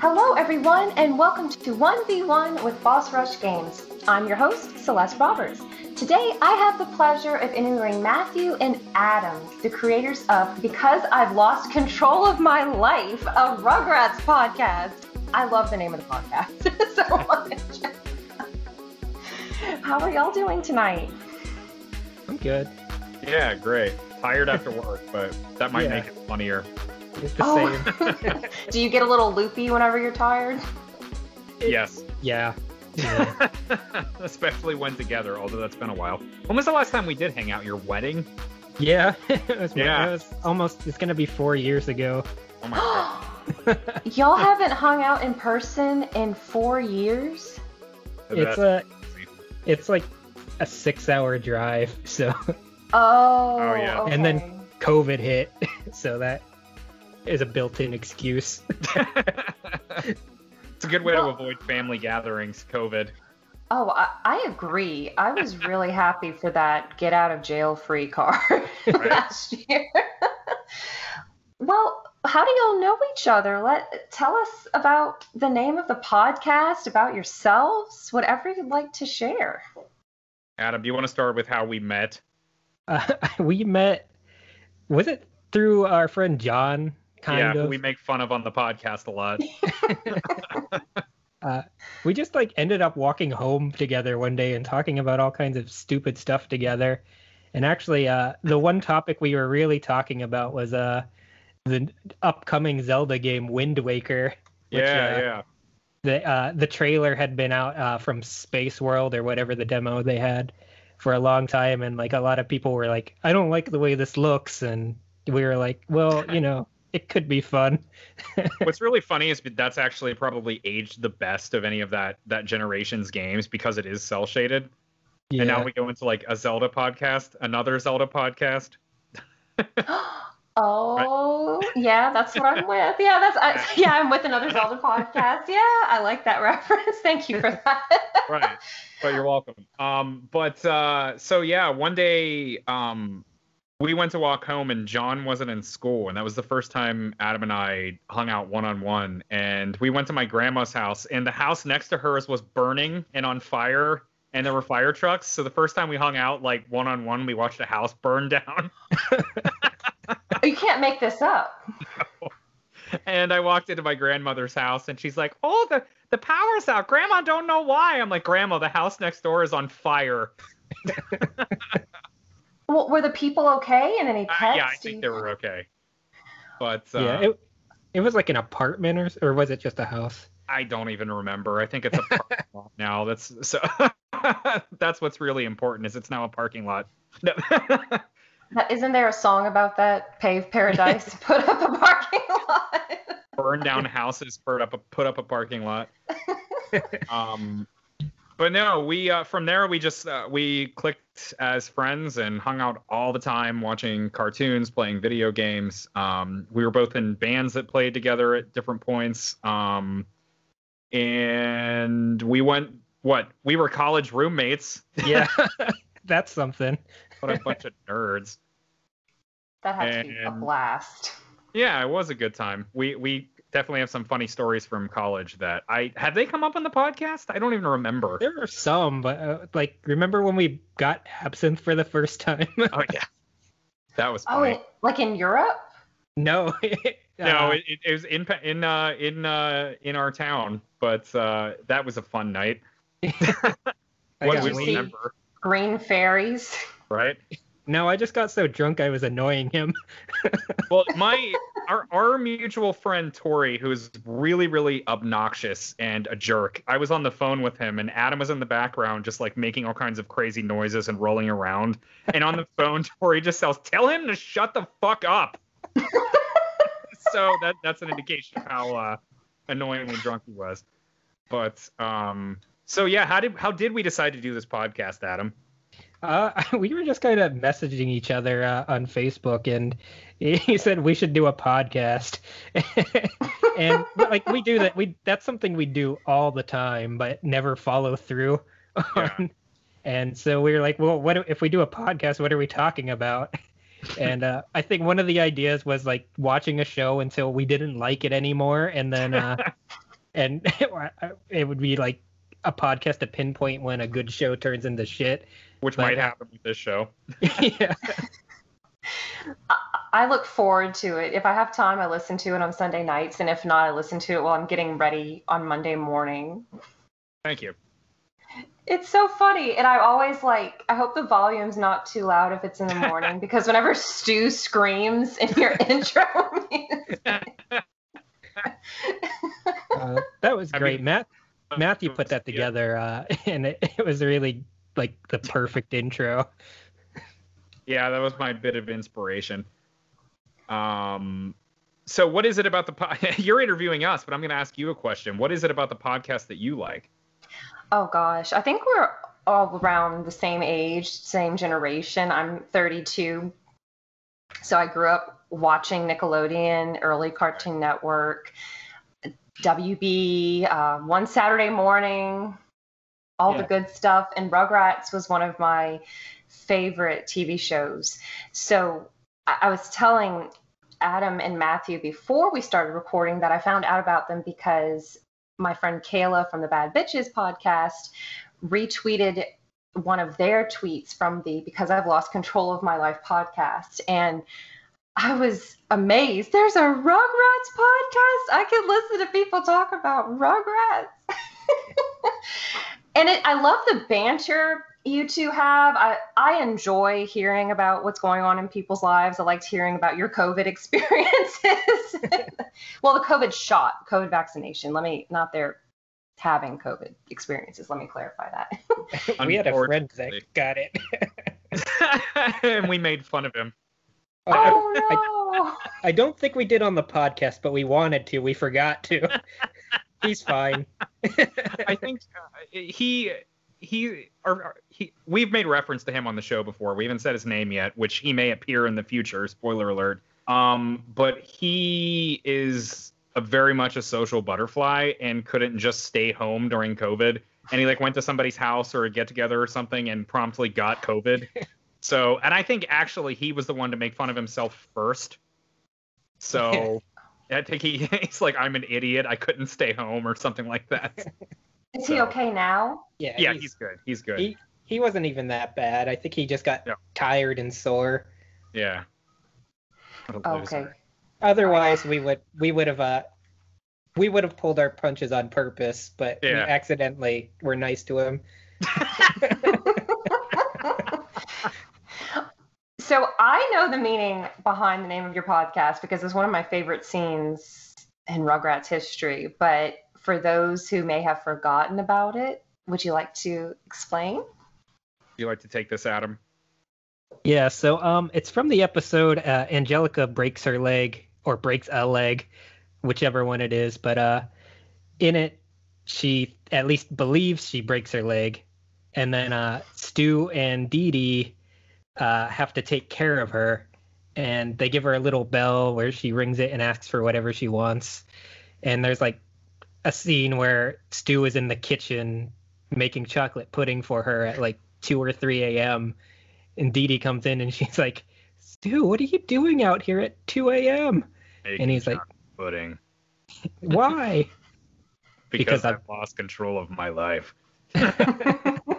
Hello, everyone, and welcome to 1v1 with Boss Rush Games. I'm your host, Celeste Roberts. Today, I have the pleasure of interviewing Matthew and Adam, the creators of Because I've Lost Control of My Life, a Rugrats podcast. I love the name of the podcast so. How are y'all doing tonight? I'm good. Yeah, great. Tired after work, but that might Yeah. make it funnier. It's the Oh. same. Do you get a little loopy whenever you're tired? Yes. Yeah. yeah. Especially when together, although that's been a while. When was the last time we did hang out? Your wedding? Yeah. it was, Yeah. It was almost. It's gonna be four years ago. Oh my god. y'all haven't hung out in person in four years? it's a. It's like a six-hour drive. So Oh, Oh, yeah. And then- COVID hit. So that is a built-in excuse. it's a good way Well- to avoid family gatherings, COVID. Oh, I, I agree. I was really happy for that get out of jail free card last year. well, how do y'all know each other? Let tell us about the name of the podcast, about yourselves, whatever you'd like to share. Adam, do you want to start with how we met? Uh, we met. Was it through our friend John? Kind yeah, of. we make fun of on the podcast a lot. Uh, we just like ended up walking home together one day and talking about all kinds of stupid stuff together. And actually, uh, the one topic we were really talking about was uh, the upcoming Zelda game Wind Waker. Which, yeah, uh, yeah. The uh, the trailer had been out uh, from Space World or whatever the demo they had for a long time, and like a lot of people were like, "I don't like the way this looks," and we were like, "Well, you know, it could be fun." What's really funny is that's actually probably aged the best of any of that that generation's games because it is cel shaded. Yeah. And now we go into like a Zelda podcast, another Zelda podcast. Oh, yeah, that's what I'm with. Yeah, that's I, yeah, I'm with another Zelda podcast. Yeah, I like that reference. Thank you for that. right but you're welcome um but uh so yeah one day um we went to walk home and john wasn't in school and that was the first time adam and i hung out one-on-one and we went to my grandma's house and the house next to hers was burning and on fire and there were fire trucks so the first time we hung out like one-on-one we watched a house burn down you can't make this up. and i walked into my grandmother's house and she's like oh the the power's out grandma don't know why i'm like grandma the house next door is on fire Well, were the people okay and any Uh, pets? yeah i think you- they were okay but uh, yeah, it, it was like an apartment or, or was it just a house? I don't even remember. I think it's a parking lot now. That's so. that's what's really important is it's now a parking lot. No. That- Isn't there a song about that? Pave paradise, put up a parking lot. Burn down houses, put up a put up a parking lot. Um, but no, we uh, from there we just uh, we clicked as friends and hung out all the time, watching cartoons, playing video games. Um, we were both in bands that played together at different points. Um, and we went what we were college roommates. Yeah, that's something. What a bunch of nerds. That had to be a blast. Yeah, it was a good time. We we definitely have some funny stories from college that I have they come up on the podcast? I don't even remember. There are some, but uh, like, remember when we got absinthe for the first time? Oh yeah, that was Oh, funny. it, like in Europe? no. no, Uh, it, it, it was in in uh, in uh, in our town, but uh, that was a fun night. I What got we you way- see- remember, Green fairies. Right? No, I just got so drunk I was annoying him. Well, my our our mutual friend Tori, who's really really obnoxious and a jerk. I was on the phone with him, and Adam was in the background, just like making all kinds of crazy noises and rolling around. And on the phone, Tori just yells, "Tell him to shut the fuck up." so that that's an indication of how uh, annoyingly drunk he was. But um, so yeah, how did how did we decide to do this podcast, Adam? Uh, we were just kind of messaging each other uh, on Facebook, and he said we should do a podcast. and like we do that, we that's something we do all the time, but never follow through on. Yeah. And so we were like, well, what if we do a podcast? What are we talking about? and uh, I think one of the ideas was like watching a show until we didn't like it anymore, and then uh, and it would be like a podcast to pinpoint when a good show turns into shit. Which But- might happen with this show. yeah. I look forward to it. If I have time, I listen to it on Sunday nights, and if not, I listen to it while I'm getting ready on Monday morning. Thank you. It's so funny, and I always like. I hope the volume's not too loud if it's in the morning, because whenever Stu screams in your intro music, Uh, that was I great, mean- Matt. Matthew put that Yeah. together, uh, and it, it was really like the perfect intro. Yeah, that was my bit of inspiration. Um, so what is it about the po- you're interviewing us, but I'm going to ask you a question. What is it about the podcast that you like? oh gosh, I think we're all around the same age, same generation. I'm 32, so I grew up watching Nickelodeon, early Cartoon Network, WB, uh, One Saturday Morning, all the good stuff. And Rugrats was one of my favorite TV shows. So I, I was telling Adam and Matthew before we started recording that I found out about them because my friend Kayla from the Bad Bitches podcast retweeted one of their tweets from the Because I've Lost Control of My Life podcast. And I was amazed. There's a Rugrats podcast. I could listen to people talk about Rugrats. and it, I love the banter you two have. I, I enjoy hearing about what's going on in people's lives. I liked hearing about your COVID experiences. well, the COVID shot, COVID vaccination. Let me, not their having COVID experiences. Let me clarify that. we had a friend that got it. and we made fun of him. oh I, oh, no. I don't think we did on the podcast, but we wanted to. We forgot to. He's fine. I think uh, he he or, or he we've made reference to him on the show before. We haven't said his name yet, which he may appear in the future. Spoiler alert. Um, but he is a very much a social butterfly and couldn't just stay home during COVID. And he like went to somebody's house or a get together or something and promptly got COVID. So, and I think actually he was the one to make fun of himself first. So. I think he, he's like, I'm an idiot. I couldn't stay home or something like that. Is he okay now? Yeah, yeah, he's, he's good. He's good. he he wasn't even that bad. I think he just got Yeah. tired and sore. Yeah. What a loser. Okay. Otherwise, we would we would have uh we would have pulled our punches on purpose, but we accidentally were nice to him. So I know the meaning behind the name of your podcast because it's one of my favorite scenes in Rugrats history. But for those who may have forgotten about it, would you like to explain? you like to take this, Adam? Yeah, so um, it's from the episode uh, Angelica breaks her leg or breaks a leg, whichever one it is. But uh, in it, she at least believes she breaks her leg, and then uh, Stu and Dee Dee uh, have to take care of her, and they give her a little bell where she rings it and asks for whatever she wants. And there's like a scene where Stu is in the kitchen making chocolate pudding for her at like 2 or 3 a.m. And Dee Dee comes in and she's like, Stu, what are you doing out here at 2 a.m.? And he's like, pudding Why? because, because I've I've- lost control of my life.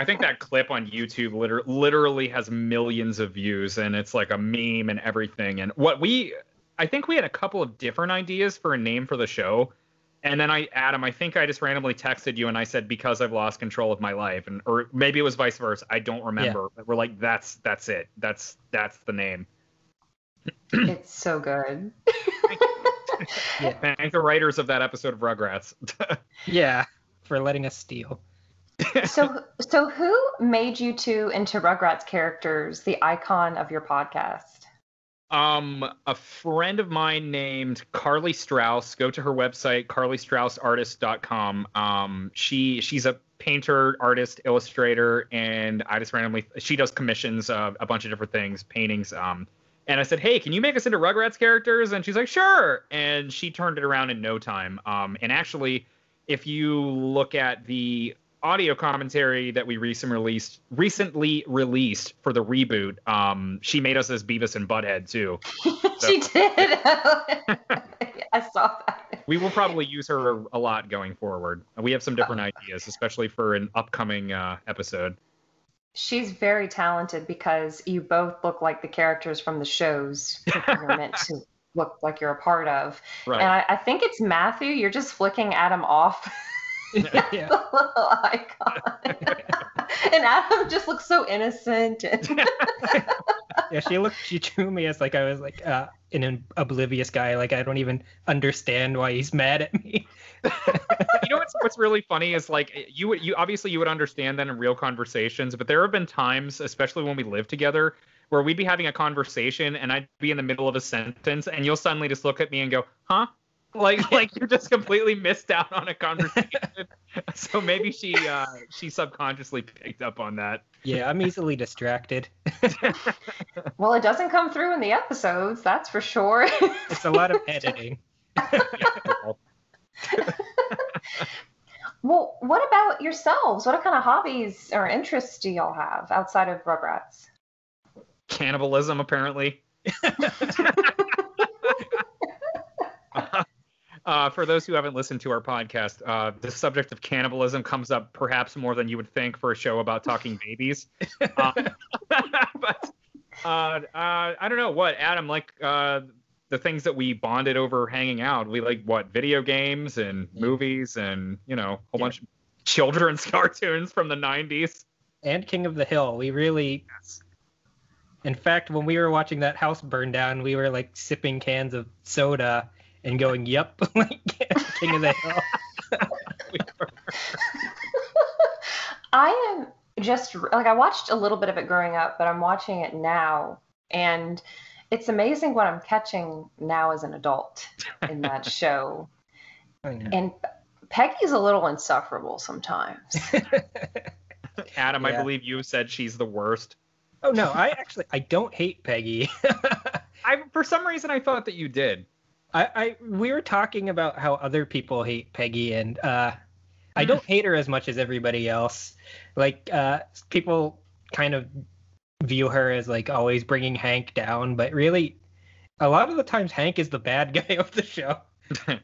I think that clip on YouTube liter- literally has millions of views, and it's like a meme and everything. And what we, I think we had a couple of different ideas for a name for the show. And then I, Adam, I think I just randomly texted you and I said because I've lost control of my life, and or maybe it was vice versa. I don't remember. But we're like, that's that's it. That's that's the name. it's so good. Thank the writers of that episode of Rugrats. Yeah, for letting us steal. So, so who made you two into Rugrats characters, the icon of your podcast? Um, a friend of mine named Carly Strauss. Go to her website, carlystraussartist.com. Um, she she's a painter, artist, illustrator, and I just randomly she does commissions of a bunch of different things, paintings. Um, and I said, hey, can you make us into Rugrats characters? And she's like, sure. And she turned it around in no time. Um, and actually, if you look at the audio commentary that we recently released recently released for the reboot. Um, she made us as Beavis and Butthead too. she did. I saw that. We will probably use her a lot going forward. We have some different ideas, especially for an upcoming uh, episode. She's very talented because you both look like the characters from the shows you're meant to look like you're a part of. Right. And I, I think it's Matthew. You're just flicking Adam off. yeah. the little icon. and Adam just looks so innocent. yeah, she looked. She drew me as like I was like uh, an oblivious guy. Like I don't even understand why he's mad at me. you know what's what's really funny is like you would you obviously you would understand that in real conversations, but there have been times, especially when we live together, where we'd be having a conversation and I'd be in the middle of a sentence and you'll suddenly just look at me and go, "Huh?" Like like you just completely missed out on a conversation. So maybe she uh she subconsciously picked up on that. Yeah i'm easily distracted. Well it doesn't come through in the episodes that's for sure. It's a lot of editing. Well what about yourselves? What kind of hobbies or interests do y'all have outside of rugrats? Cannibalism apparently uh, for those who haven't listened to our podcast, uh, the subject of cannibalism comes up perhaps more than you would think for a show about talking babies. Uh, but uh, uh, I don't know what Adam like uh, the things that we bonded over hanging out. We like what video games and movies and you know a whole yeah. bunch of children's cartoons from the '90s. And King of the Hill. We really. Yes. In fact, when we were watching that house burn down, we were like sipping cans of soda and going, "Yep, like King of the Hill." I am just like I watched a little bit of it growing up, but I'm watching it now, and it's amazing what I'm catching now as an adult in that show. Oh, and Peggy's a little insufferable sometimes. Adam, yeah. I believe you said she's the worst. Oh no, I actually I don't hate Peggy. I for some reason I thought that you did. I, I we were talking about how other people hate Peggy, and uh, I don't hate her as much as everybody else. Like uh, people kind of view her as like always bringing Hank down, but really, a lot of the times Hank is the bad guy of the show.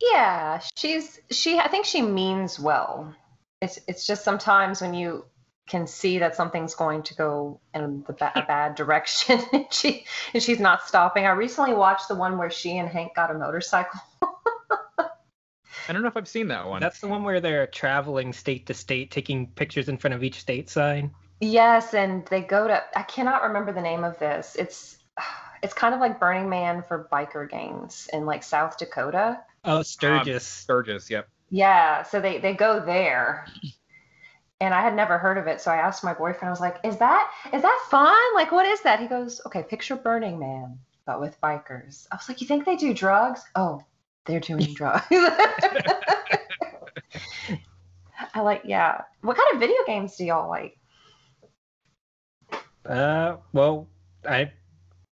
yeah, she's she. I think she means well. It's it's just sometimes when you can see that something's going to go in the ba- bad direction and she and she's not stopping. I recently watched the one where she and Hank got a motorcycle. I don't know if I've seen that one. That's the one where they're traveling state to state, taking pictures in front of each state sign. Yes, and they go to I cannot remember the name of this. It's it's kind of like Burning Man for biker gangs in like South Dakota. Oh, Sturgis. Um, Sturgis, yep. Yeah, so they they go there and I had never heard of it. So I asked my boyfriend, I was like, is that is that fun? Like what is that? He goes, Okay, picture Burning Man, but with bikers. I was like, You think they do drugs? Oh, they're doing drugs. I like yeah. What kind of video games do y'all like? Uh well, I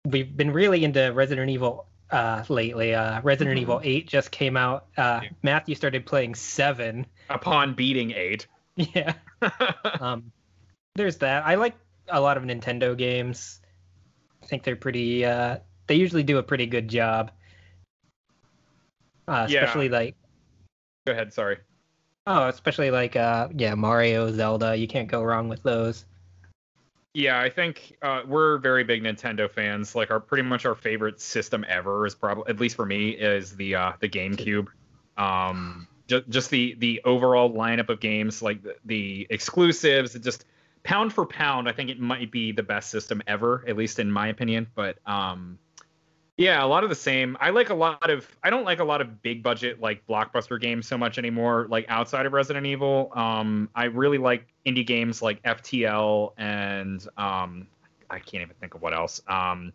we've been really into Resident Evil uh, lately. Uh, Resident mm-hmm. Evil 8 just came out. Uh, Matthew started playing 7. Upon beating 8. Yeah. um, there's that. I like a lot of Nintendo games. I think they're pretty. Uh, they usually do a pretty good job. Uh, especially yeah. like. Go ahead. Sorry. Oh, especially like uh, yeah, Mario, Zelda. You can't go wrong with those. Yeah, I think uh, we're very big Nintendo fans. Like our pretty much our favorite system ever is probably, at least for me, is the uh, the GameCube. Um, just, just the the overall lineup of games, like the, the exclusives, just pound for pound, I think it might be the best system ever, at least in my opinion. But um, yeah, a lot of the same. I like a lot of. I don't like a lot of big budget like blockbuster games so much anymore. Like outside of Resident Evil, um, I really like indie games like FTL and um, I can't even think of what else. Um,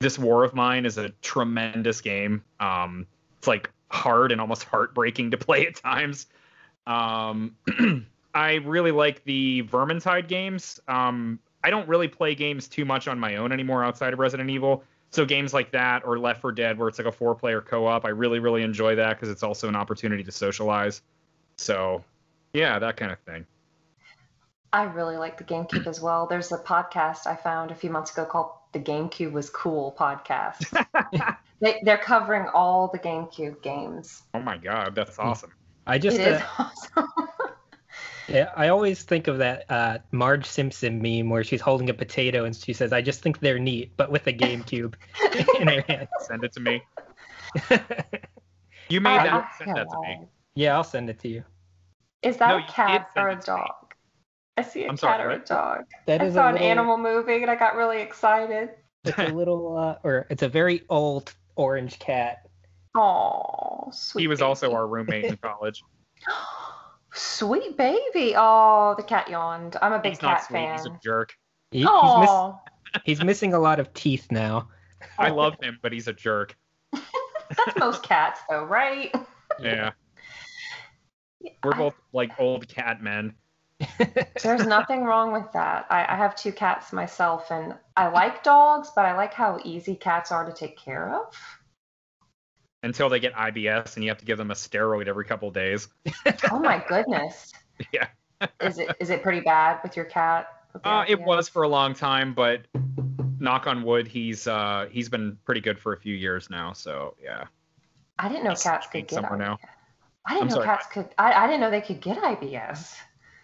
this War of Mine is a tremendous game. Um, it's like hard and almost heartbreaking to play at times. Um, I really like the Vermintide games. Um, I don't really play games too much on my own anymore outside of Resident Evil. So games like that or Left 4 Dead, where it's like a four-player co-op, I really, really enjoy that because it's also an opportunity to socialize. So, yeah, that kind of thing. I really like the GameCube as well. There's a podcast I found a few months ago called the GameCube Was Cool podcast. they, they're covering all the GameCube games. Oh my god, that's awesome. I just it is uh, awesome. yeah, I always think of that uh, Marge Simpson meme where she's holding a potato and she says, "I just think they're neat," but with a GameCube in her hand. Send it to me. You made I- that. I- Send that to me. yeah, I'll send it to you. Is that No, a cat or a dog? I see a I'm cat sorry, or a what? dog. That I is saw a an animal moving and I got really excited. It's a little, uh, or it's a very old orange cat. Oh, sweet. He was also our roommate in college. Sweet baby. Oh, the cat yawned. I'm a big He's not cat sweet. fan. He's a jerk. He- he's, miss, Oh, he's missing a lot of teeth now. I love him, but he's a jerk. that's most cats, though, right? Yeah. We're both like old cat men. There's nothing wrong with that. I, I have two cats myself, and I like dogs, but I like how easy cats are to take care of. Until they get IBS and you have to give them a steroid every couple days. Oh my goodness. Yeah. Is it is it pretty bad with your cat? with Uh, it was for a long time, but knock on wood, he's uh he's been pretty good for a few years now. So yeah. I didn't know he's cats could get somewhere IBS. now. I didn't I'm know sorry, cats could. I, I didn't know they could get IBS.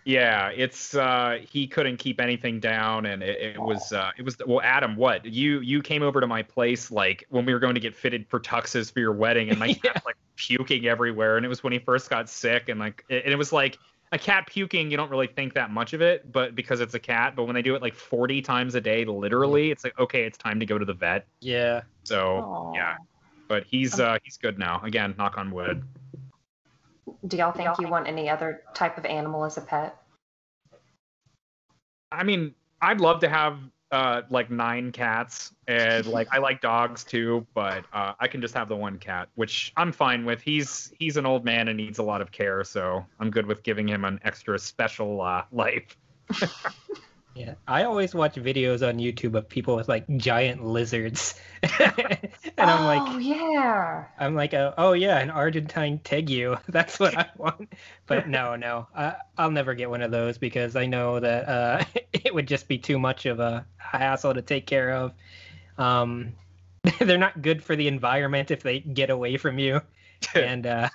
Yeah, it's uh he couldn't keep anything down and it, it was uh it was well Adam, what? You you came over to my place like when we were going to get fitted for tuxes for your wedding and my Yeah. cat's like puking everywhere and it was when he first got sick and like it, and it was like a cat puking, you don't really think that much of it, but because it's a cat, but when they do it like 40 times a day literally, it's like okay, it's time to go to the vet. Yeah. So, Aw. yeah. But he's uh he's good now. Again, knock on wood. Do y'all think you want any other type of animal as a pet? I mean, I'd love to have uh like nine cats and like I like dogs too, but uh I can just have the one cat, which I'm fine with. He's he's an old man and needs a lot of care, so I'm good with giving him an extra special uh life. Yeah. I always watch videos on YouTube of people with like giant lizards. and I'm like, oh yeah. I'm like, oh, oh yeah, an Argentine tegu. That's what I want. But no, no, I, I'll never get one of those because I know that uh, it would just be too much of a hassle to take care of. Um, they're not good for the environment if they get away from you. And uh,